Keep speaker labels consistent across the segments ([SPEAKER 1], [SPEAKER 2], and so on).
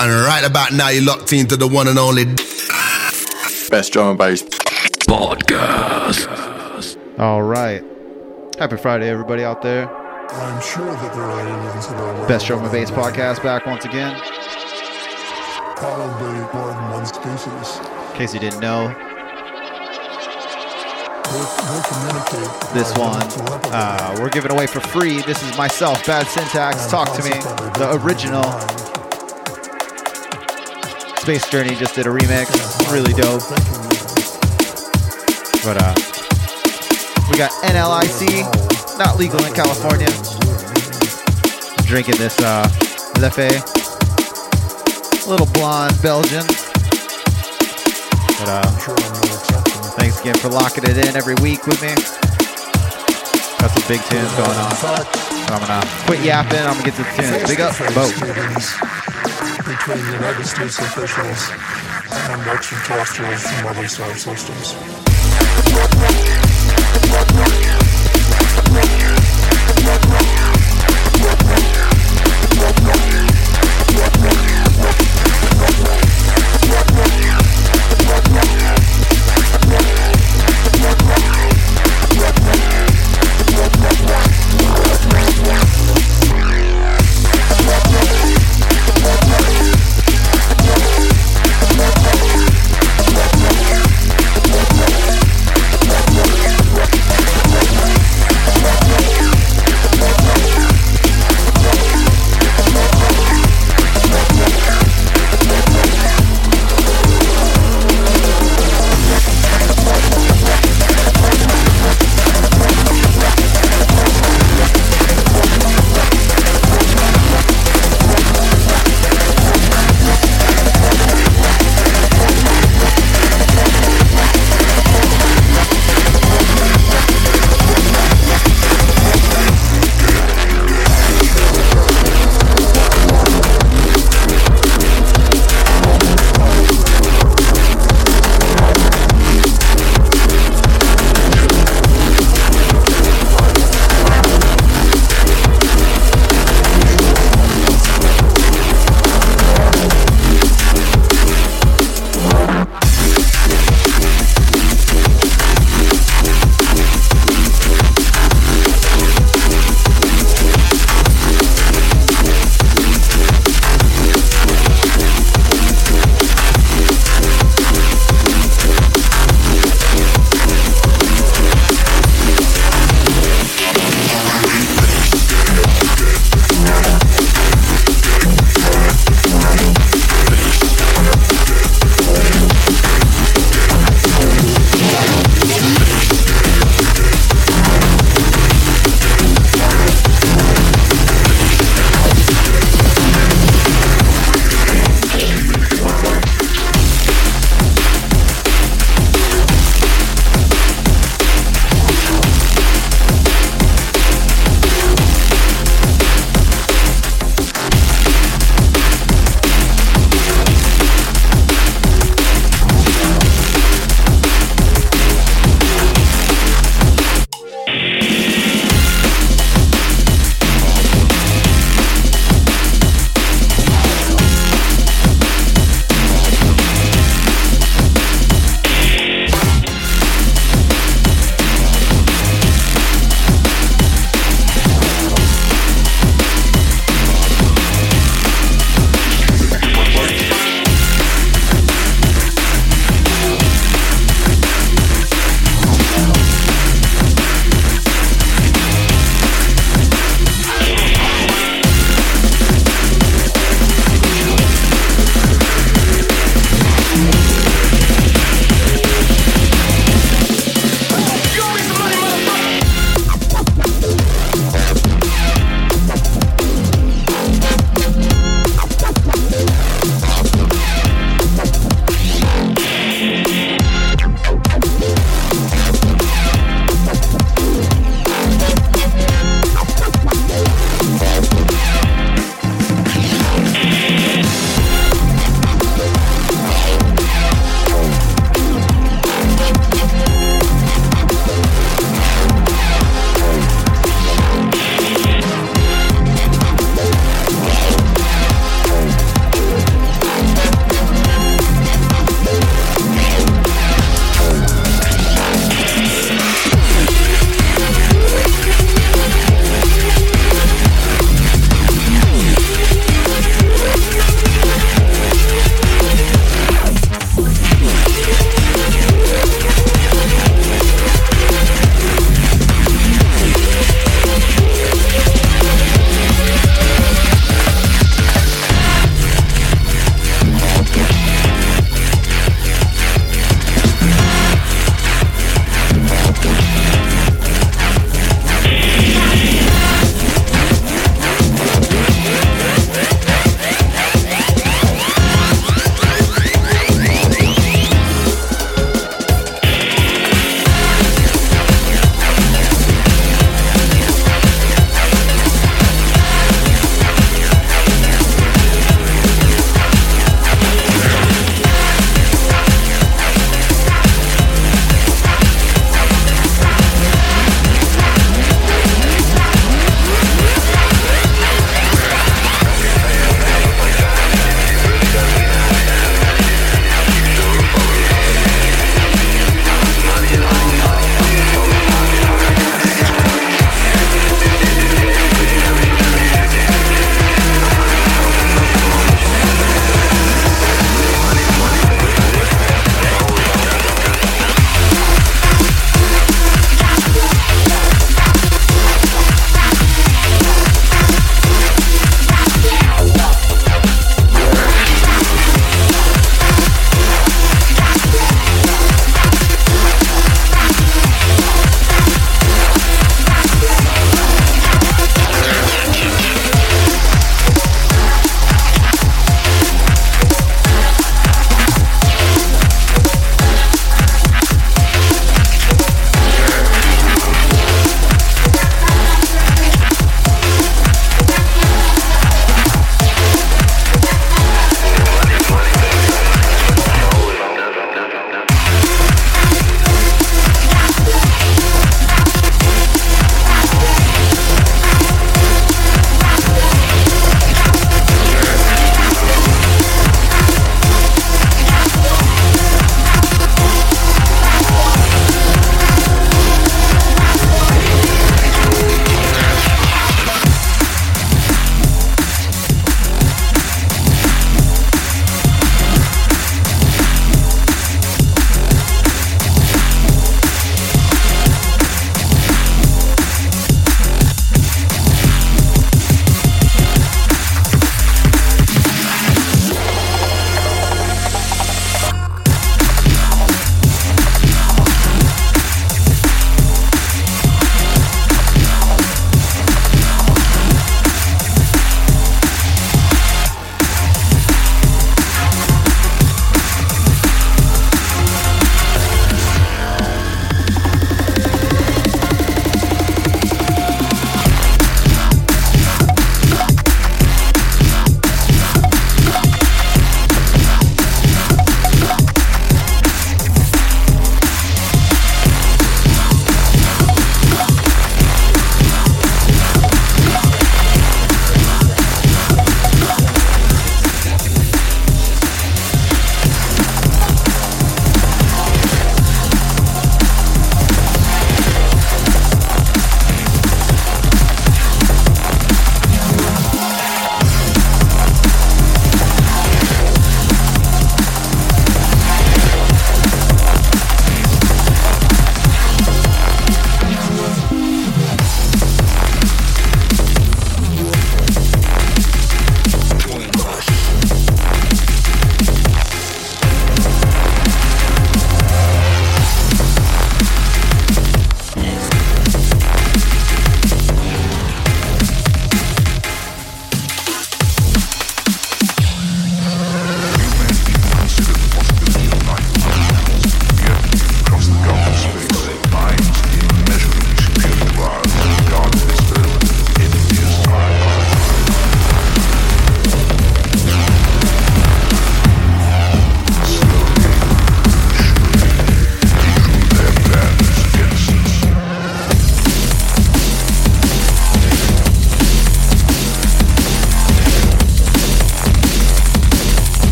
[SPEAKER 1] And right about now, you're locked into the one and only
[SPEAKER 2] Best drum and bass.
[SPEAKER 3] Podcast.
[SPEAKER 4] All right. Happy Friday, everybody out there.
[SPEAKER 5] I'm sure that there are aliens that are
[SPEAKER 4] Best Drum and Bass podcast back once again.
[SPEAKER 5] Probably more than one species.
[SPEAKER 4] In case you didn't know,
[SPEAKER 5] They, they communicate.
[SPEAKER 4] this one uh, we're giving away for free. This is myself, Bad Syntax. Talk to me. The original Space Journey just did a remix. Really dope. But uh, we got NLIC, not legal in California. Drinking this uh, Leffe, little blonde Belgian. But uh, thanks again for locking it in every week with me. Got some big tunes going on. So I'm gonna quit yapping. I'm gonna get to the tunes. Big up, Bo.
[SPEAKER 5] Between United States officials and extraterrestrials from other star systems.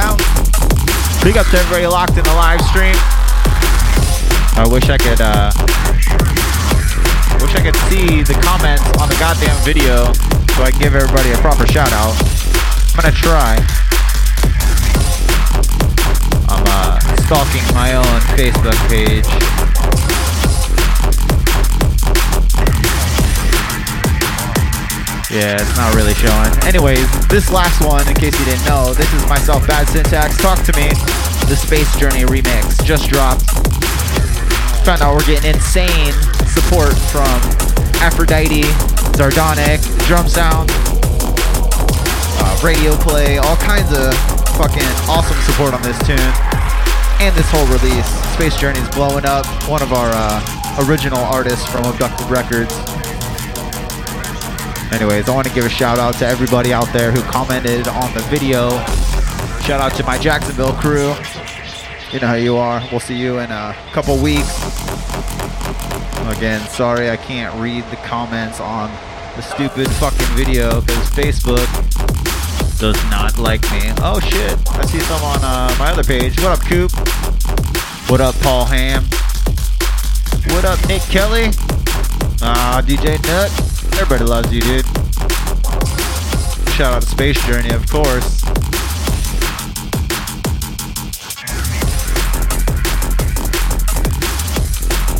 [SPEAKER 4] It. Big up to everybody locked in the live stream. I wish I could, uh, wish I could see the comments on the goddamn video so I give everybody a proper shout out. I'm gonna try. I'm uh, stalking my own Facebook page. Yeah, it's not really showing. Anyways, this last one, in case you didn't know, this is myself, Bad Syntax. Talk to me. The Space Journey remix just dropped. Found out we're getting insane support from Aphrodite, Zardonic, Drum Sound, uh, Radio Play, all kinds of fucking awesome support on this tune and this whole release. Space Journey is blowing up. One of our uh, original artists from Abducted Records. Anyways, I want to give a shout out to everybody out there who commented on the video. Shout out to my Jacksonville crew. You know how you are. We'll see you in a couple weeks. Again, sorry I can't read the comments on the stupid fucking video because Facebook does not like me. Oh shit, I see some on uh, my other page. What up, Coop? What up, Paul Ham? What up, Nick Kelly? Ah, DJ Nut. Everybody loves you, dude. Shout out to Space Journey, of course.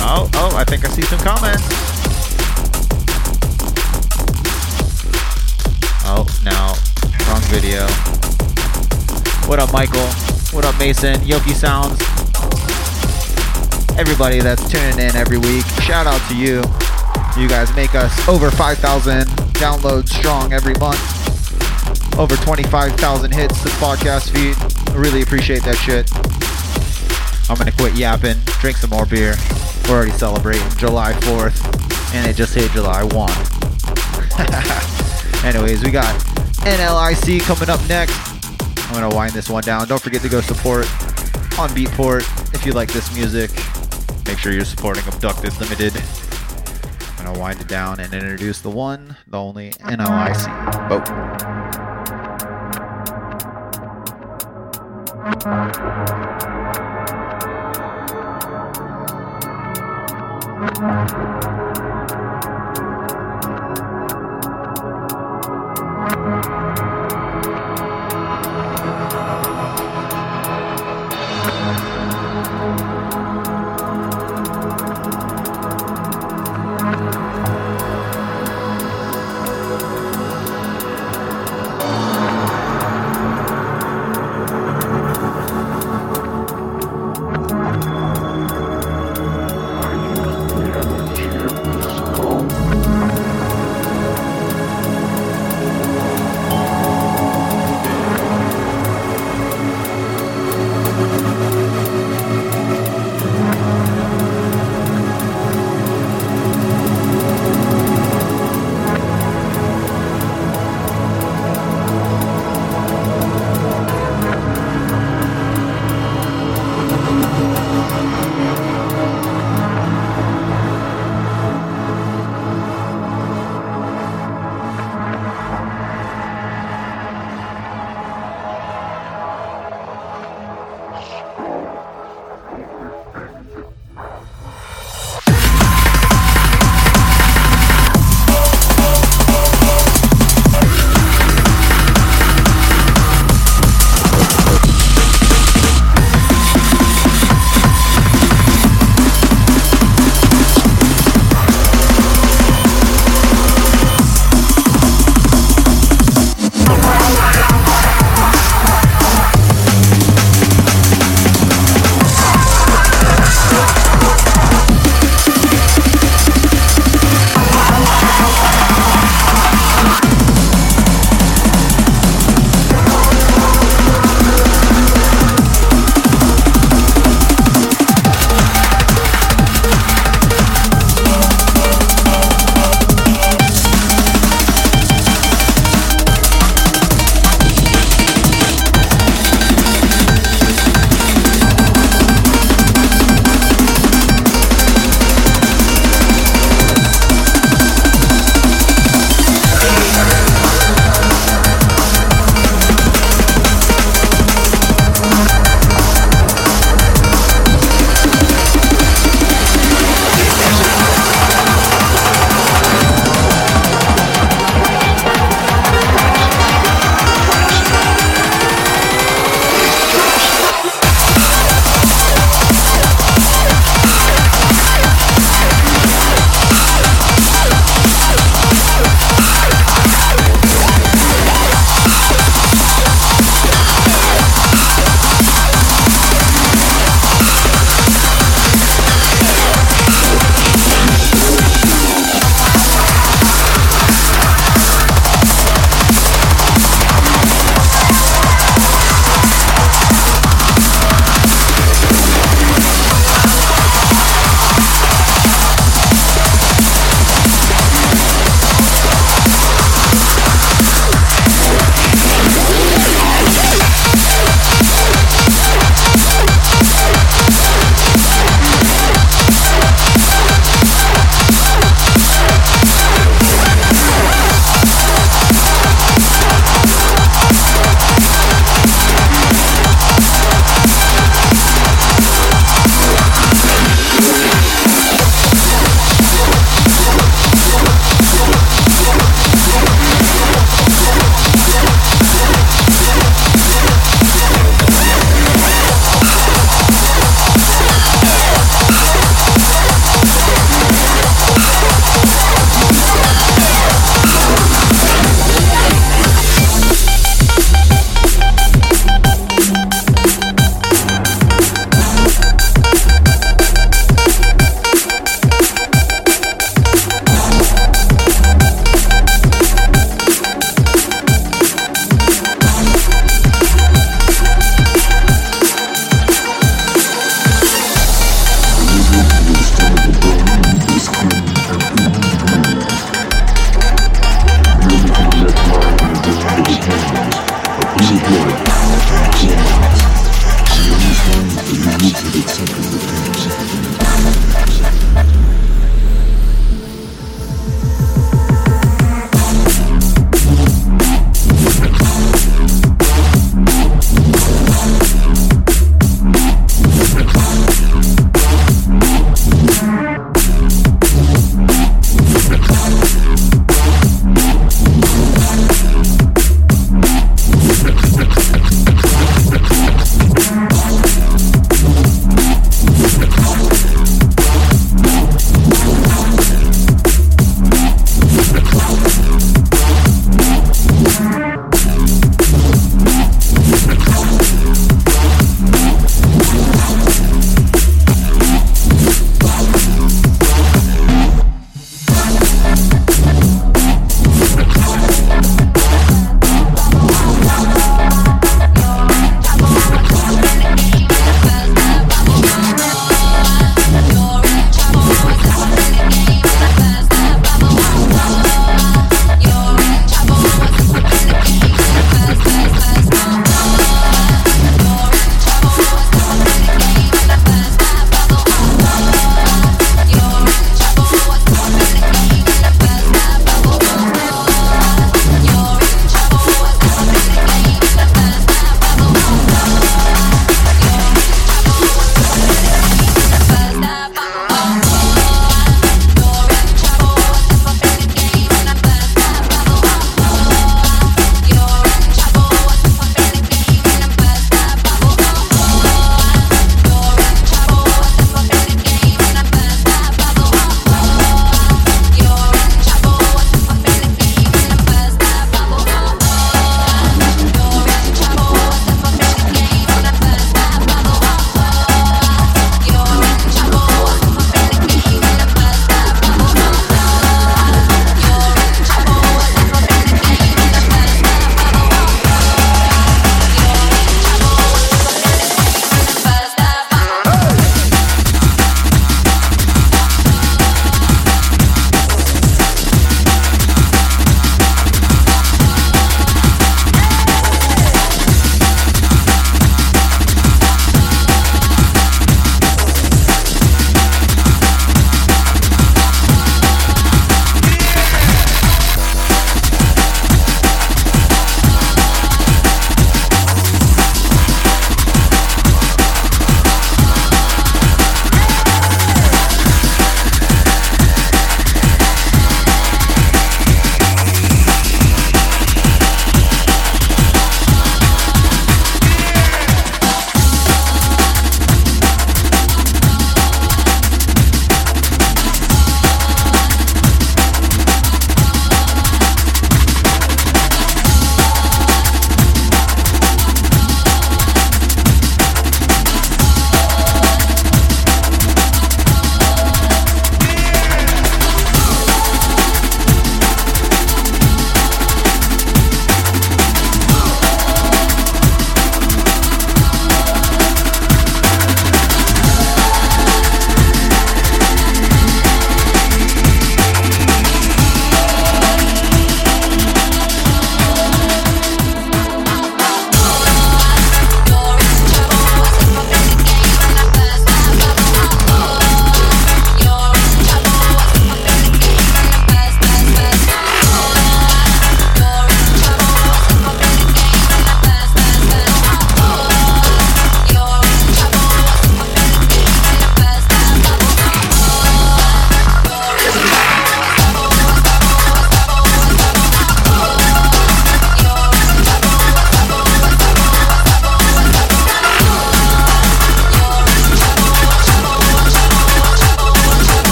[SPEAKER 4] Oh, oh, I think I see some comments. Oh, no. Wrong video. What up, Michael? What up, Mason? Yoki Sounds. Everybody that's tuning in every week, shout out to you. You guys make us over 5,000 downloads strong every month. Over 25,000 hits to the podcast feed. I really appreciate that shit. I'm gonna quit yapping, drink some more beer. We're already celebrating July 4th, and it just hit July 1. Anyways, we got NLIC coming up next. I'm gonna wind this one down. Don't forget to go support on Beatport if you like this music. Make sure you're supporting Abducted Limited gonna wind it down and introduce the one, the only N.L.I.C. boat.
[SPEAKER 6] Thank